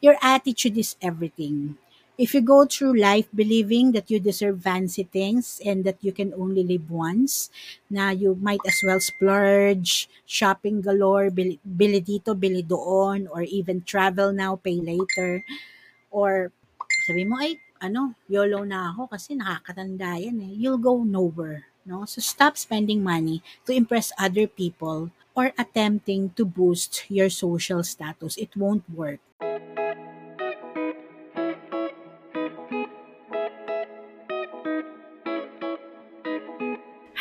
Your attitude is everything. If you go through life believing that you deserve fancy things and that you can only live once, na you might as well splurge, shopping galore, bili, bili dito, bili doon, or even travel now, pay later, or sabi mo, ay, ano, YOLO na ako kasi nakakatanda yan eh. You'll go nowhere. No? So stop spending money to impress other people or attempting to boost your social status. It won't work.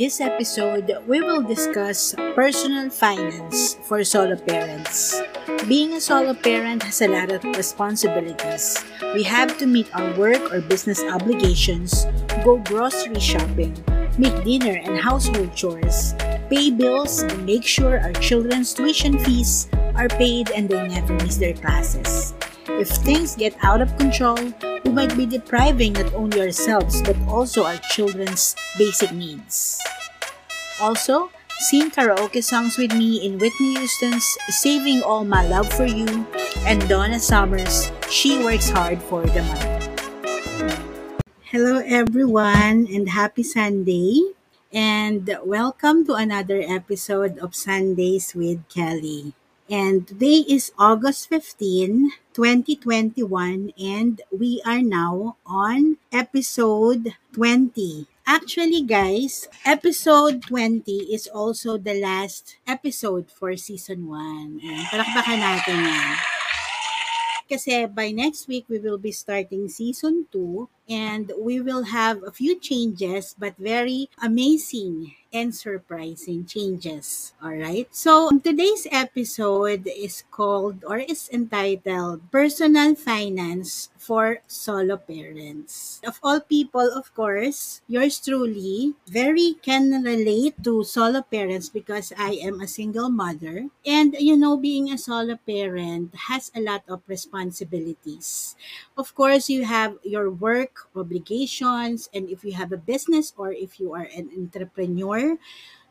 This episode, we will discuss personal finance for solo parents. Being a solo parent has a lot of responsibilities. We have to meet our work or business obligations, go grocery shopping, make dinner and household chores, pay bills, and make sure our children's tuition fees are paid and they never miss their classes. If things get out of control, we might be depriving not only ourselves but also our children's basic needs. Also, sing karaoke songs with me in Whitney Houston's Saving All My Love for You and Donna Summers' She Works Hard for the Money. Hello, everyone, and happy Sunday. And welcome to another episode of Sundays with Kelly. And today is August 15, 2021, and we are now on episode 20. Actually, guys, episode 20 is also the last episode for season 1. Ayan, palakpakan natin yan. Kasi by next week, we will be starting season 2 and we will have a few changes but very amazing and surprising changes. All right. So today's episode is called or is entitled Personal Finance for Solo Parents. Of all people, of course, yours truly very can relate to solo parents because I am a single mother. And you know, being a solo parent has a lot of responsibilities. Of course, you have your work obligations, and if you have a business or if you are an entrepreneur,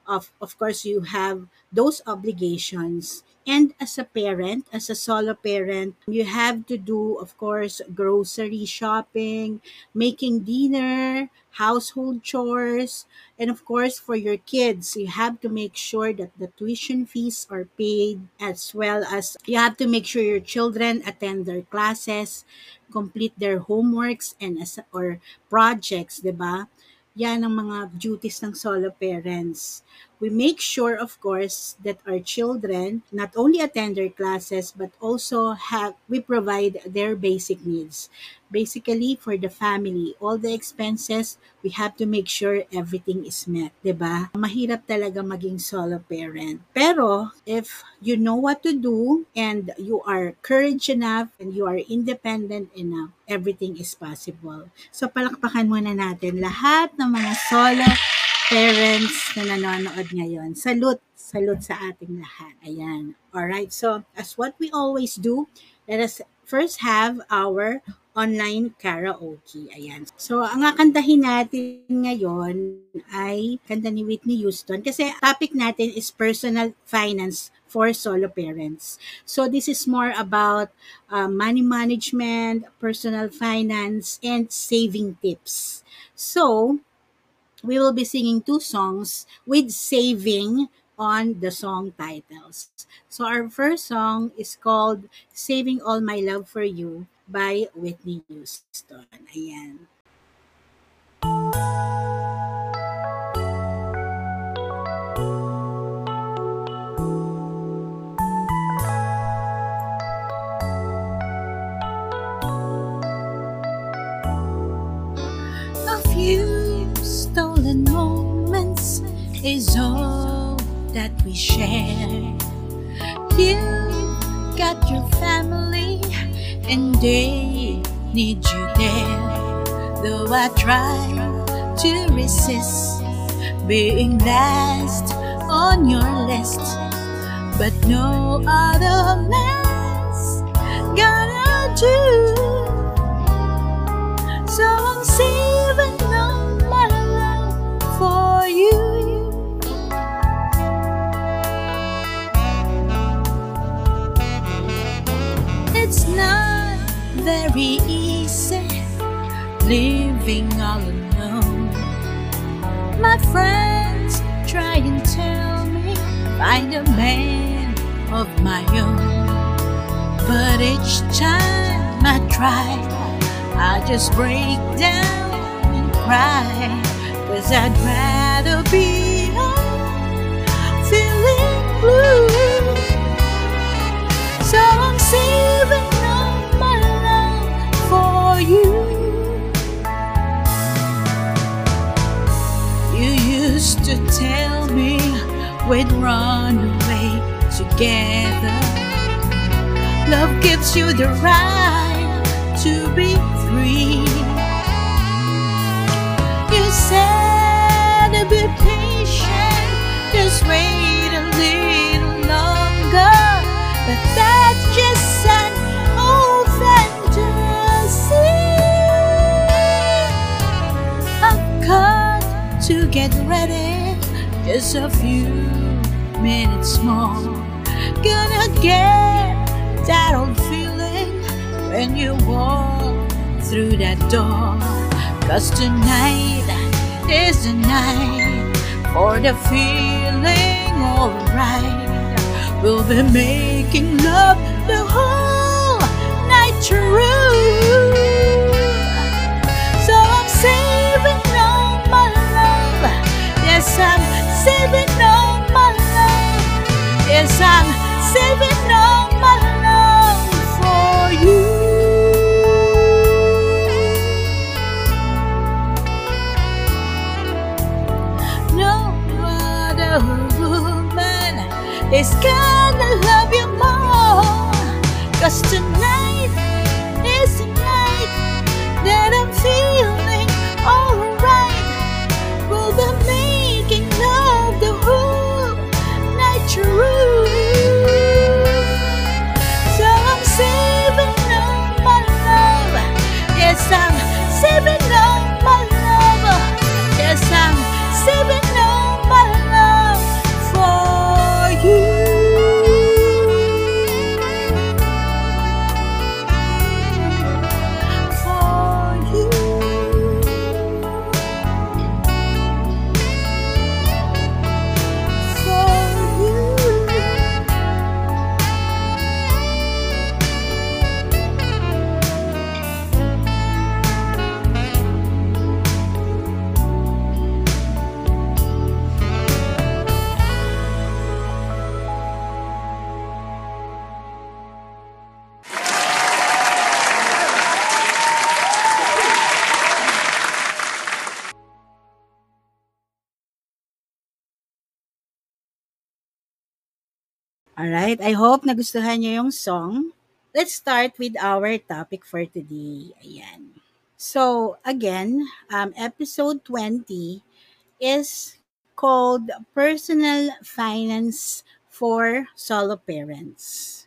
of of course you have those obligations. And as a parent as a solo parent you have to do of course grocery shopping making dinner household chores. And of course for your kids you have to make sure that the tuition fees are paid as well as you have to make sure your children attend their classes complete their homeworks and as or projects 'di ba yan ang mga duties ng solo parents. We make sure, of course, that our children not only attend their classes, but also have, we provide their basic needs. Basically, for the family, all the expenses, we have to make sure everything is met, ba? Mahirap talaga maging solo parent. Pero if you know what to do and you are courage enough and you are independent enough, everything is possible. So palakpakan muna natin lahat ng mga solo parents na nanonood ngayon. Salute, salute sa ating lahat. Ayan. Alright, so as what we always do, let us first have our online karaoke. Ayan. So, ang kakantahin natin ngayon ay kanta ni Whitney Houston kasi topic natin is personal finance for solo parents. So, this is more about uh, money management, personal finance, and saving tips. So, we will be singing two songs with saving on the song titles. So our first song is called Saving All My Love for You by Whitney Houston. Ayan. A is all that we share. You got your family, and they need you there. Though I try to resist being last on your list, but no other man's gonna do. So I'm saving all my love for you. It's not very easy living all alone. My friends try and tell me find a man of my own. But each time I try, I just break down and cry. Cause I'd rather be home feeling blue. So I'm saving to tell me we'd run away together. Love gives you the right to be free. You said to be patient, just wait a little longer. But that's just an old fantasy. I've got to get ready, just a few minutes more. Gonna get that old feeling when you walk through that door. Cause tonight is the night for the feeling alright. We'll be making love the whole night through. I'm saving Alright, I hope nagustuhan niyo yung song. Let's start with our topic for today. Ayan. So, again, um, episode 20 is called Personal Finance for Solo Parents.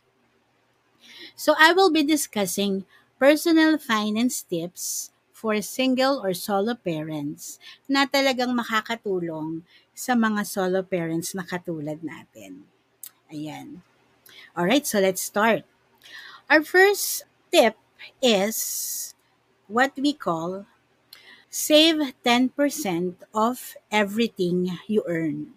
So, I will be discussing personal finance tips for single or solo parents na talagang makakatulong sa mga solo parents na katulad natin. Ayan. Alright, so let's start. Our first tip is what we call save 10% of everything you earn.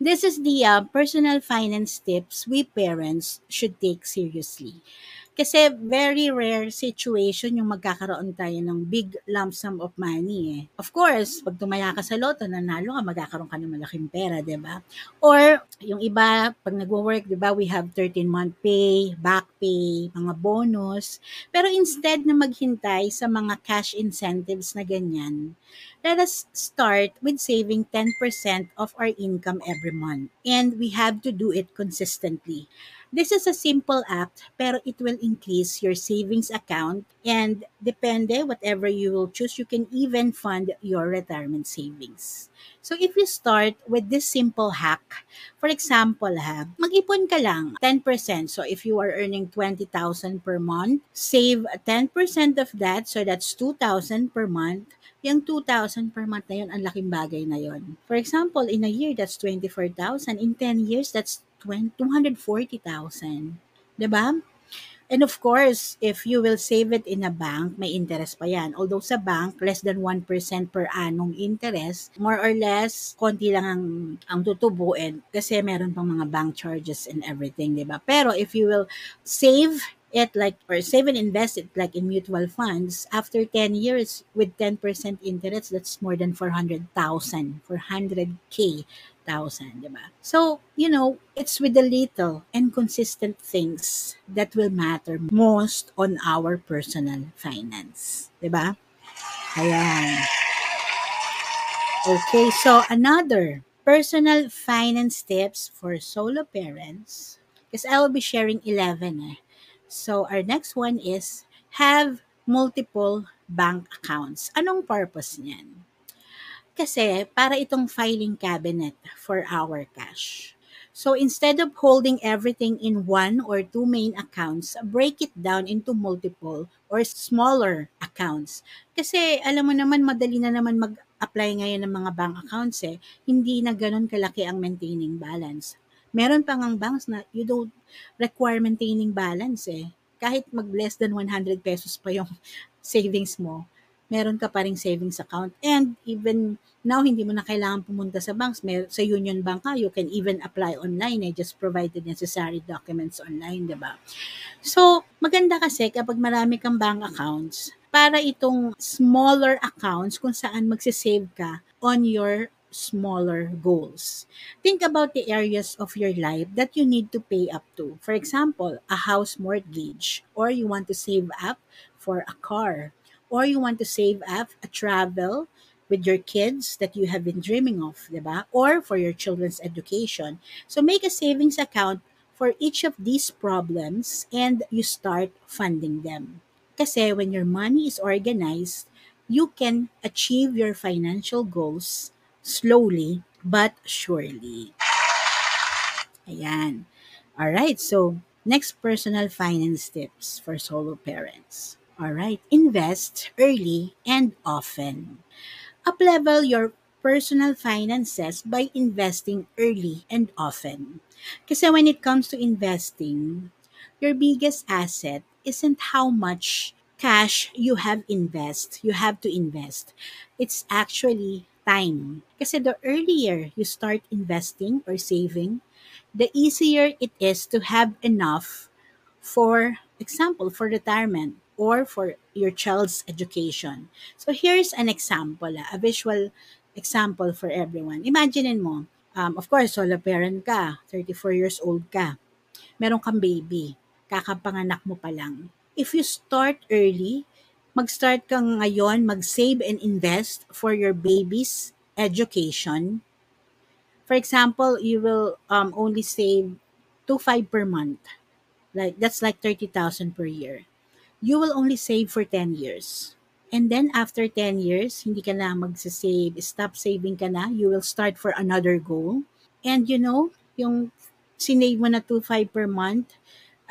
This is the uh, personal finance tips we parents should take seriously. Kasi very rare situation yung magkakaroon tayo ng big lump sum of money eh. Of course, pag tumaya ka sa loto, nanalo ka, magkakaroon ka ng malaking pera, di ba? Or yung iba, pag nagwo-work, di ba, we have 13-month pay, back pay, mga bonus. Pero instead na maghintay sa mga cash incentives na ganyan, Let us start with saving 10% of our income every month. And we have to do it consistently. This is a simple act, pero it will increase your savings account and depende, whatever you will choose, you can even fund your retirement savings. So if you start with this simple hack, for example ha, mag-ipon ka lang 10%. So if you are earning 20,000 per month, save 10% of that, so that's 2,000 per month yung 2,000 per month na yun, ang laking bagay na yun. For example, in a year, that's 24,000. In 10 years, that's 240,000. Diba? And of course, if you will save it in a bank, may interest pa yan. Although sa bank, less than 1% per annum interest, more or less, konti lang ang, ang tutubuin kasi meron pang mga bank charges and everything, di ba? Pero if you will save it like or save and invest it like in mutual funds after 10 years with 10% interest that's more than 400,000 400k thousand, diba? So, you know, it's with the little and consistent things that will matter most on our personal finance, diba? Ayan. Okay, so another personal finance tips for solo parents because I will be sharing 11 eh. So our next one is have multiple bank accounts. Anong purpose niyan? Kasi para itong filing cabinet for our cash. So instead of holding everything in one or two main accounts, break it down into multiple or smaller accounts. Kasi alam mo naman, madali na naman mag-apply ngayon ng mga bank accounts eh. Hindi na ganun kalaki ang maintaining balance. Meron pa ngang banks na you don't require maintaining balance eh. Kahit mag less than 100 pesos pa yung savings mo, meron ka pa ring savings account. And even Now, hindi mo na kailangan pumunta sa banks. May, sa Union Bank ka, you can even apply online. Eh, just provide the necessary documents online, di ba? So, maganda kasi kapag marami kang bank accounts, para itong smaller accounts kung saan magsisave ka on your smaller goals. Think about the areas of your life that you need to pay up to. For example, a house mortgage, or you want to save up for a car, or you want to save up a travel with your kids that you have been dreaming of, diba? Or for your children's education. So make a savings account for each of these problems and you start funding them. Kasi when your money is organized, you can achieve your financial goals slowly but surely. Ayan. All right, so next personal finance tips for solo parents. All right, invest early and often. Uplevel your personal finances by investing early and often. Kasi when it comes to investing, your biggest asset isn't how much cash you have invest, you have to invest. It's actually time. Kasi the earlier you start investing or saving, the easier it is to have enough for example, for retirement or for your child's education. So here's an example, ah, a visual example for everyone. Imagine mo, um, of course, solo parent ka, 34 years old ka, meron kang baby, kakapanganak mo pa lang. If you start early, mag-start kang ngayon, mag-save and invest for your baby's education. For example, you will um, only save 2.5 per month. Like that's like 30,000 per year you will only save for 10 years. And then after 10 years, hindi ka na magsasave, stop saving ka na, you will start for another goal. And you know, yung sinave mo na 2.5 per month,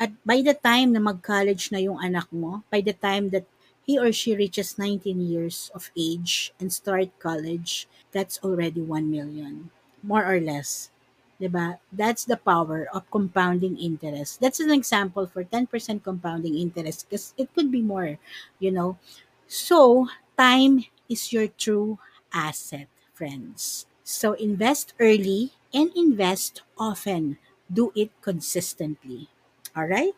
at by the time na mag-college na yung anak mo, by the time that he or she reaches 19 years of age and start college, that's already 1 million, more or less. 'Di? That's the power of compounding interest. That's an example for 10% compounding interest because it could be more, you know. So, time is your true asset, friends. So, invest early and invest often. Do it consistently. All right?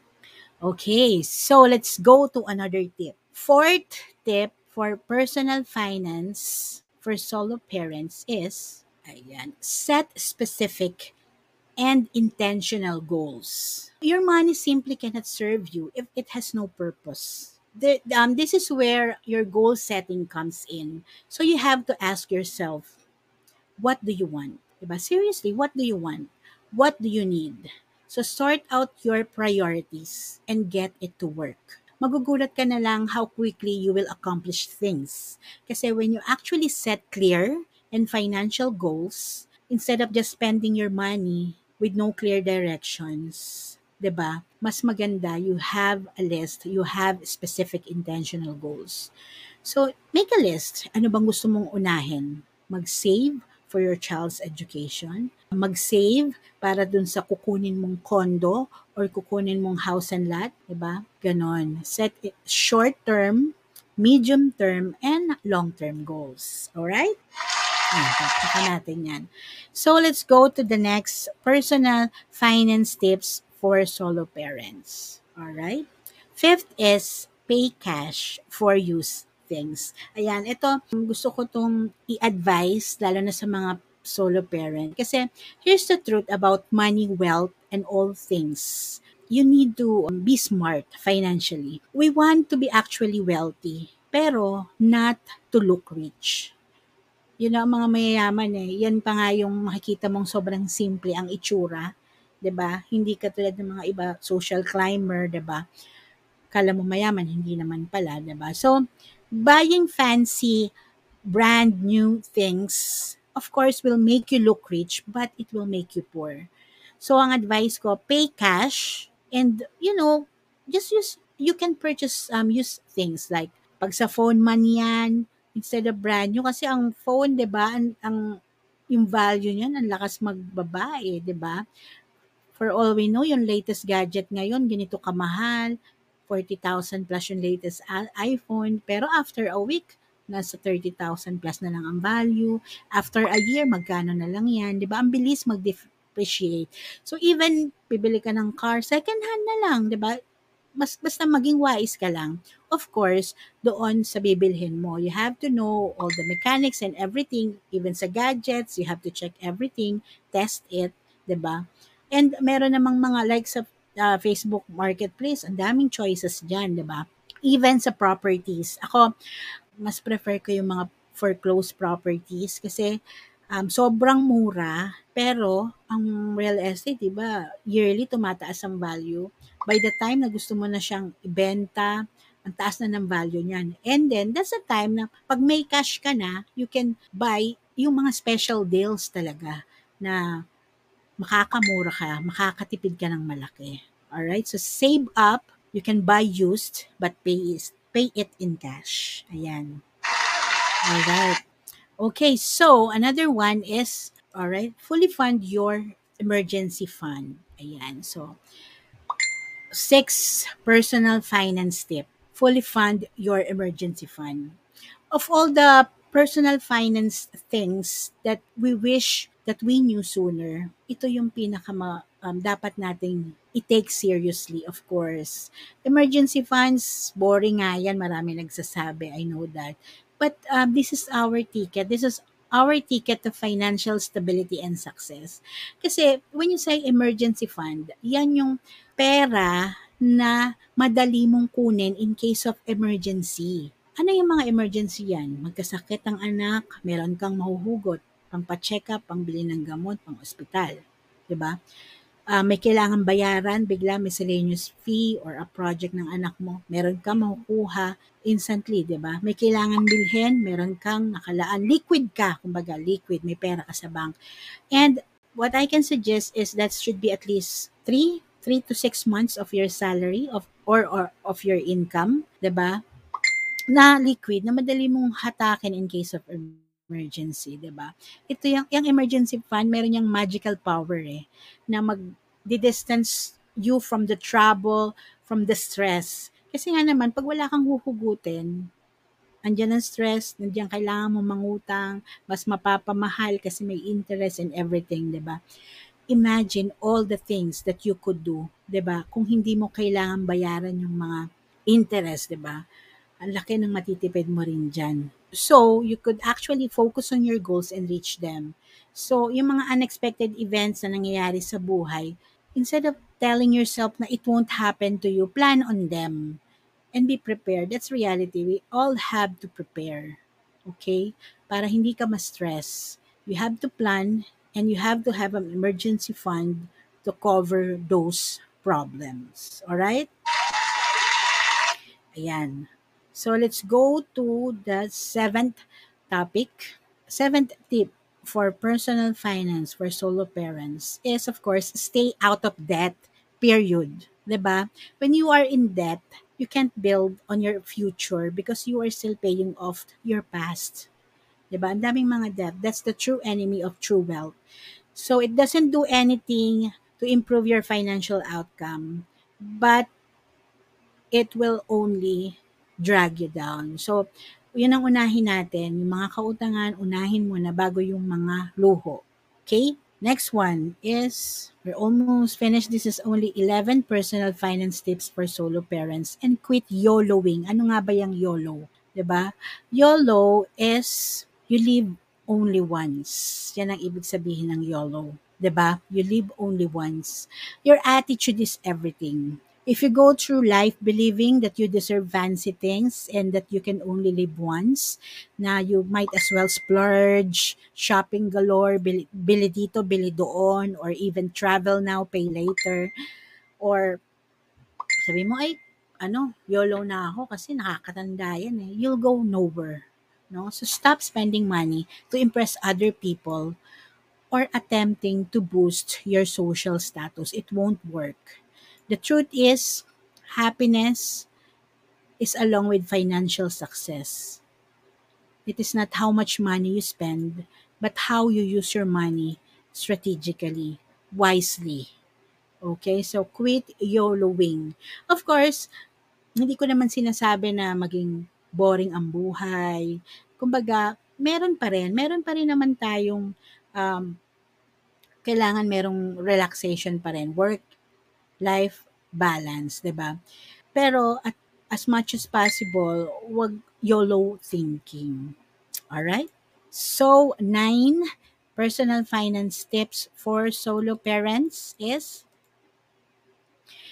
Okay, so let's go to another tip. Fourth tip for personal finance for solo parents is Ayan. Set specific and intentional goals. Your money simply cannot serve you if it has no purpose. the, um, this is where your goal setting comes in. So you have to ask yourself, what do you want? Diba? Seriously, what do you want? What do you need? So sort out your priorities and get it to work. Magugulat ka na lang how quickly you will accomplish things. Kasi when you actually set clear and financial goals, instead of just spending your money with no clear directions, 'di ba? Mas maganda you have a list, you have specific intentional goals. So, make a list. Ano bang gusto mong unahin? Mag-save for your child's education, mag-save para dun sa kukunin mong condo or kukunin mong house and lot, 'di ba? Ganon. Set it short term, medium term, and long term goals. Alright? Ayan, natin yan. So, let's go to the next personal finance tips for solo parents. Alright? Fifth is pay cash for use things. Ayan, ito, gusto ko tong i-advise, lalo na sa mga solo parent. Kasi, here's the truth about money, wealth, and all things. You need to be smart financially. We want to be actually wealthy, pero not to look rich. Yun ang mga mayayaman eh. Yan pa nga yung makikita mong sobrang simple ang itsura. 'di ba? Hindi katulad ng mga iba social climber, 'di ba? Kala mo mayaman, hindi naman pala, 'di ba? So, buying fancy brand new things of course will make you look rich but it will make you poor. So, ang advice ko, pay cash and you know, just use you can purchase um use things like pag sa phone man yan, instead of brand new kasi ang phone 'di ba ang, ang yung value niyan ang lakas magbaba eh, 'di ba? For all we know, yung latest gadget ngayon ganito kamahal, 40,000 plus yung latest iPhone, pero after a week nasa 30,000 plus na lang ang value. After a year, magkano na lang yan. Di ba? Ang bilis mag-depreciate. So, even bibili ka ng car, second hand na lang. Di ba? Mas basta maging wise ka lang. Of course, doon sa bibilhin mo, you have to know all the mechanics and everything, even sa gadgets, you have to check everything, test it, 'di ba? And meron namang mga like sa uh, Facebook Marketplace, ang daming choices diyan, 'di ba? Even sa properties. Ako mas prefer ko yung mga foreclosed properties kasi um, sobrang mura, pero ang real estate, 'di ba, yearly tumataas ang value. By the time na gusto mo na siyang ibenta, ang taas na ng value niyan. And then, that's the time na pag may cash ka na, you can buy yung mga special deals talaga na makakamura ka, makakatipid ka ng malaki. Alright? So, save up. You can buy used, but pay, is, pay it in cash. Ayan. Alright. Okay, so another one is, all right, fully fund your emergency fund. Ayan, so six personal finance tip. Fully fund your emergency fund. Of all the personal finance things that we wish that we knew sooner, ito yung pinaka um, dapat nating i-take seriously, of course. Emergency funds, boring nga yan, marami nagsasabi, I know that. But um, this is our ticket. This is our ticket to financial stability and success. Kasi when you say emergency fund, yan yung pera na madali mong kunin in case of emergency. Ano yung mga emergency yan? Magkasakit ang anak, meron kang mahuhugot, pang pa-check up, pang bili ng gamot, pang ospital. ba? Uh, may kailangan bayaran, bigla miscellaneous fee or a project ng anak mo, meron kang makukuha instantly, di ba? May kailangan bilhin, meron kang nakalaan, liquid ka, kumbaga liquid, may pera ka sa bank. And what I can suggest is that should be at least 3 3 to 6 months of your salary of or, or of your income, 'di ba? Na liquid na madali mong hatakin in case of emergency, 'di ba? Ito yung yung emergency fund, meron yung magical power eh na mag distance you from the trouble, from the stress. Kasi nga naman, pag wala kang huhugutin, andyan ang stress, nandiyan kailangan mo mangutang, mas mapapamahal kasi may interest and everything, 'di ba? Imagine all the things that you could do, 'di ba? Kung hindi mo kailangan bayaran yung mga interest, 'di ba? Ang laki ng matitipid mo rin diyan. So, you could actually focus on your goals and reach them. So, yung mga unexpected events na nangyayari sa buhay, instead of telling yourself na it won't happen to you, plan on them. and be prepared. That's reality. We all have to prepare. Okay? Para hindi ka ma-stress. You have to plan and you have to have an emergency fund to cover those problems. All right? Ayan. So let's go to the seventh topic. Seventh tip for personal finance for solo parents is of course stay out of debt. Period. ba? When you are in debt, you can't build on your future because you are still paying off your past. ba? Ang daming mga debt. That's the true enemy of true wealth. So it doesn't do anything to improve your financial outcome, but it will only drag you down. So, yun ang unahin natin. Yung mga kautangan, unahin mo na bago yung mga luho. Okay? Next one is, we're almost finished. This is only 11 personal finance tips for solo parents and quit YOLOing. Ano nga ba yung YOLO? ba? YOLO is you live only once. Yan ang ibig sabihin ng YOLO. ba? You live only once. Your attitude is everything. If you go through life believing that you deserve fancy things and that you can only live once, na you might as well splurge, shopping galore, bili, bili dito, bili doon, or even travel now, pay later, or sabi mo, ay, ano, YOLO na ako kasi nakakatanda yan eh. You'll go nowhere. No? So stop spending money to impress other people or attempting to boost your social status. It won't work. The truth is, happiness is along with financial success. It is not how much money you spend, but how you use your money strategically, wisely. Okay, so quit YOLOing. Of course, hindi ko naman sinasabi na maging boring ang buhay. Kumbaga, meron pa rin. Meron pa rin naman tayong um, kailangan merong relaxation pa rin. Work, life balance, 'di ba? Pero at as much as possible, wag YOLO thinking. All right? So, nine personal finance tips for solo parents is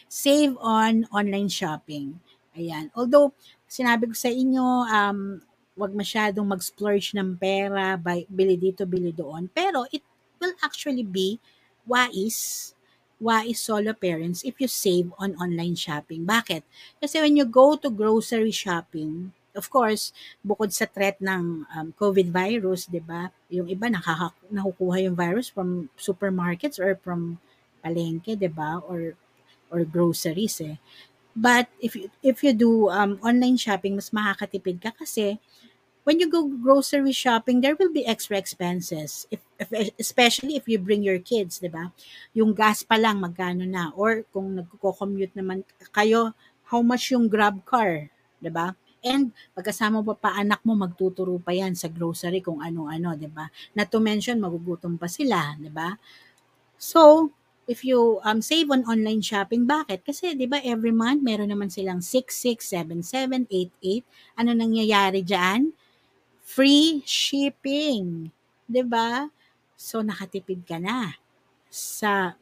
save on online shopping. Ayan. Although, sinabi ko sa inyo, um, wag masyadong mag-splurge ng pera, buy, bili dito, bili doon. Pero, it will actually be wise wise solo parents if you save on online shopping. Bakit? Kasi when you go to grocery shopping, of course, bukod sa threat ng um, COVID virus, 'di ba? Yung iba nakaka- nakukuha yung virus from supermarkets or from palengke, 'di ba? Or or groceries eh. But if you, if you do um, online shopping, mas makakatipid ka kasi when you go grocery shopping, there will be extra expenses. If, if especially if you bring your kids, 'di ba? Yung gas pa lang magkano na or kung nagko-commute naman kayo, how much yung Grab car, 'di ba? And pagkasama pa pa anak mo magtuturo pa 'yan sa grocery kung ano-ano, 'di ba? Not to mention magugutom pa sila, 'di ba? So, if you um, save on online shopping, bakit? Kasi 'di ba every month meron naman silang 667788. Ano nangyayari diyan? Free shipping. 'Di ba? So nakatipid ka na sa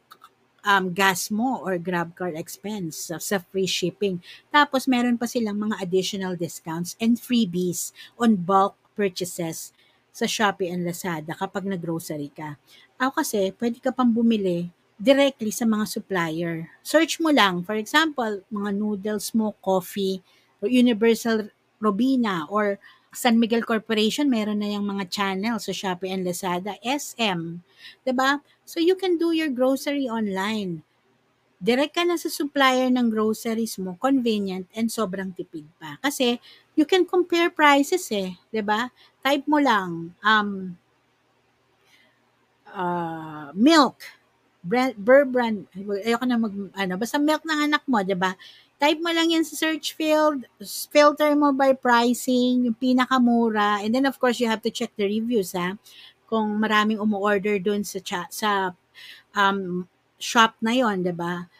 um, gas mo or grab car expense sa, sa free shipping. Tapos meron pa silang mga additional discounts and freebies on bulk purchases sa Shopee and Lazada kapag nag-grocery ka. Ako kasi, pwede ka pang bumili directly sa mga supplier. Search mo lang, for example, mga noodles mo, coffee, or Universal Robina, or San Miguel Corporation, meron na yung mga channel sa Shopee and Lazada, SM. ba? Diba? So, you can do your grocery online. Direct ka na sa supplier ng groceries mo, convenient and sobrang tipid pa. Kasi, you can compare prices eh. ba? Diba? Type mo lang, um, uh, milk, brand, brand, ayoko na mag, ano, basta milk ng anak mo, 'di ba? Type mo lang yan sa search field, filter mo by pricing, yung pinakamura, and then of course you have to check the reviews ha. Kung maraming umu-order dun sa chat, sa um, shop na yon, 'di ba?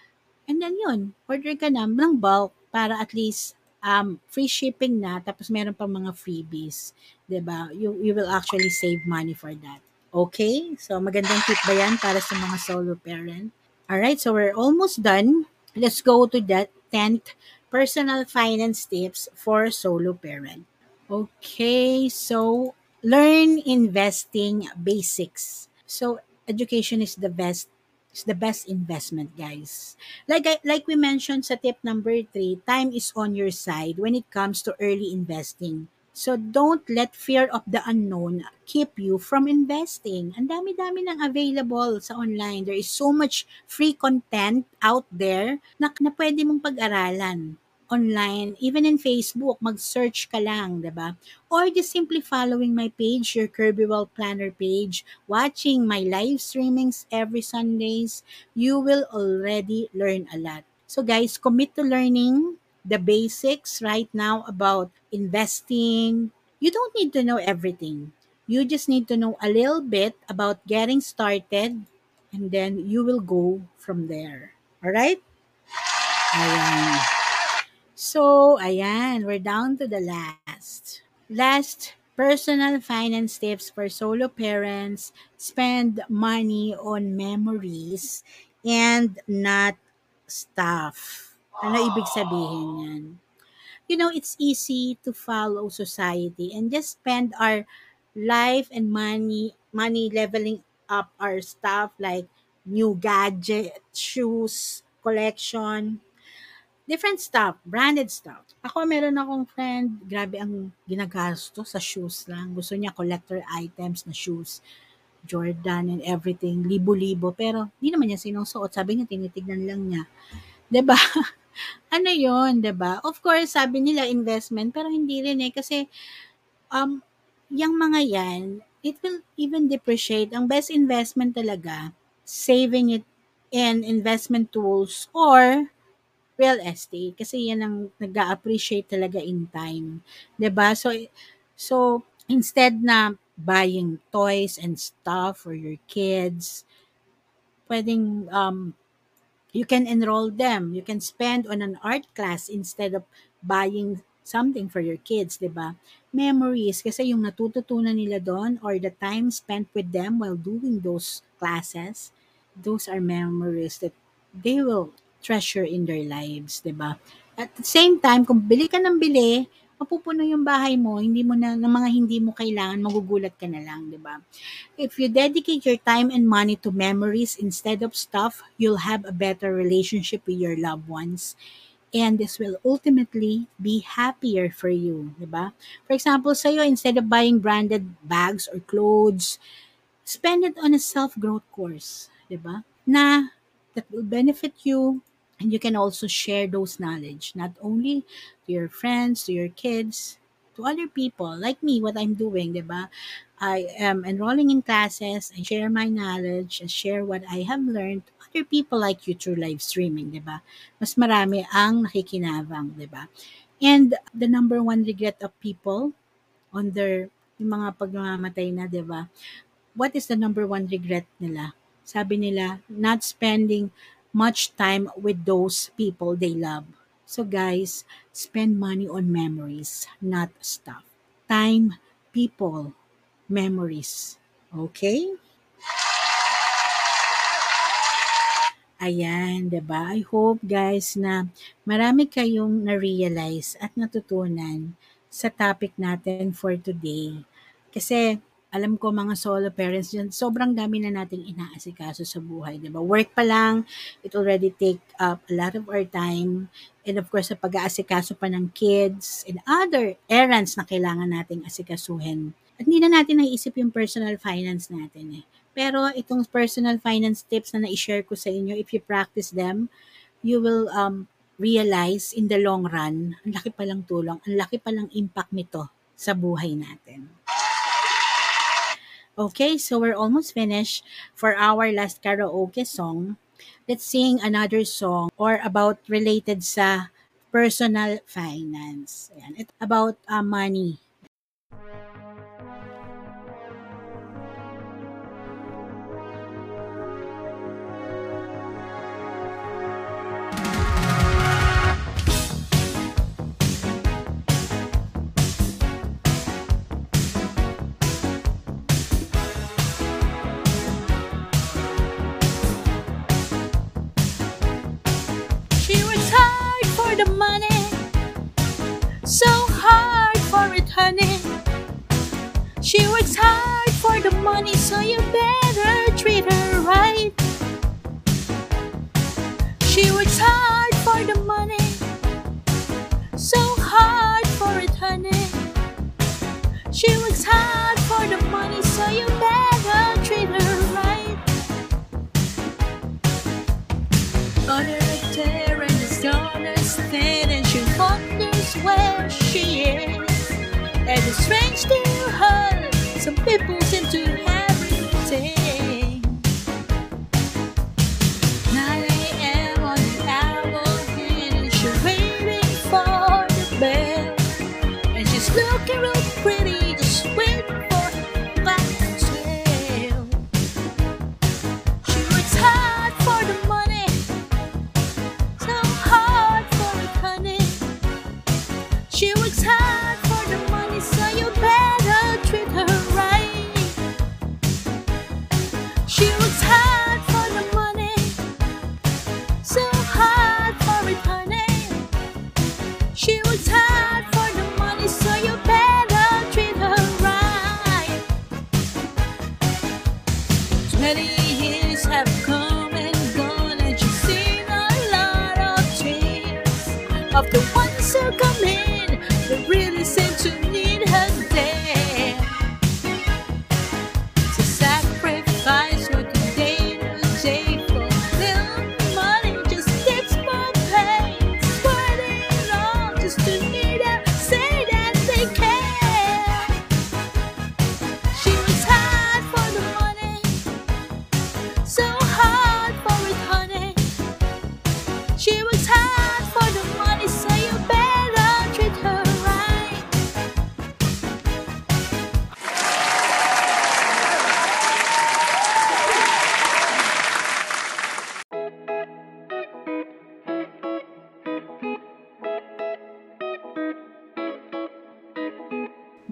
And then yun, order ka na ng bulk para at least um, free shipping na tapos meron pang mga freebies, 'di ba? You you will actually save money for that. Okay? So magandang tip ba 'yan para sa mga solo parent? All right, so we're almost done. Let's go to that 10th personal finance tips for solo parent. Okay, so learn investing basics. So education is the best is the best investment, guys. Like I, like we mentioned sa tip number 3, time is on your side when it comes to early investing. So don't let fear of the unknown keep you from investing. Ang dami-dami nang available sa online. There is so much free content out there na, na pwede mong pag-aralan online, even in Facebook, mag-search ka lang, 'di ba? Or just simply following my page, your Kirby Well Planner page, watching my live streamings every Sundays, you will already learn a lot. So guys, commit to learning the basics right now about investing. You don't need to know everything. You just need to know a little bit about getting started and then you will go from there. All right? Ayan. So, ayan, we're down to the last. Last, personal finance tips for solo parents. Spend money on memories and not stuff. Ano ibig sabihin yan? You know, it's easy to follow society and just spend our life and money, money leveling up our stuff like new gadget, shoes, collection, different stuff, branded stuff. Ako, meron akong friend, grabe ang ginagasto sa shoes lang. Gusto niya collector items na shoes. Jordan and everything, libo-libo. Pero, di naman niya sinusuot. Sabi niya, tinitignan lang niya. ba? ano yon 'di ba? Of course, sabi nila investment, pero hindi rin eh. Kasi, um, yung mga yan, it will even depreciate. Ang best investment talaga, saving it in investment tools or real estate kasi yan ang nag-appreciate talaga in time. 'Di ba? So so instead na buying toys and stuff for your kids, pwedeng um you can enroll them. You can spend on an art class instead of buying something for your kids, 'di ba? Memories kasi yung natututunan nila doon or the time spent with them while doing those classes, those are memories that they will treasure in their lives, 'di ba? At the same time, kung bili ka ng bili, mapupuno yung bahay mo, hindi mo na ng mga hindi mo kailangan, magugulat ka na lang, 'di ba? If you dedicate your time and money to memories instead of stuff, you'll have a better relationship with your loved ones. And this will ultimately be happier for you, 'di ba? For example, sa'yo, instead of buying branded bags or clothes, spend it on a self-growth course, 'di ba? Na that will benefit you and you can also share those knowledge not only to your friends to your kids to other people. Like me what i'm doing diba i am enrolling in classes. I share my knowledge. And share what i have learned to other people like you through live streaming diba mas marami ang nakikinabang diba and the number one regret of people on their yung mga pagmamatay na, di ba? What is the number one regret nila? Sabi nila, not spending much time with those people they love. So guys, spend money on memories, not stuff. Time, people, memories. Okay? Ayan, ba? I hope guys na marami kayong na-realize at natutunan sa topic natin for today. Kasi alam ko mga solo parents dyan, sobrang dami na nating inaasikaso sa buhay, di ba? Work pa lang, it already take up a lot of our time. And of course, sa pag-aasikaso pa ng kids and other errands na kailangan nating asikasuhin. At hindi na natin naisip yung personal finance natin eh. Pero itong personal finance tips na na-share ko sa inyo, if you practice them, you will um, realize in the long run, ang laki palang tulong, ang laki palang impact nito sa buhay natin. Okay, so we're almost finished for our last karaoke song. Let's sing another song or about related sa personal finance. Ayan, it's about uh, money.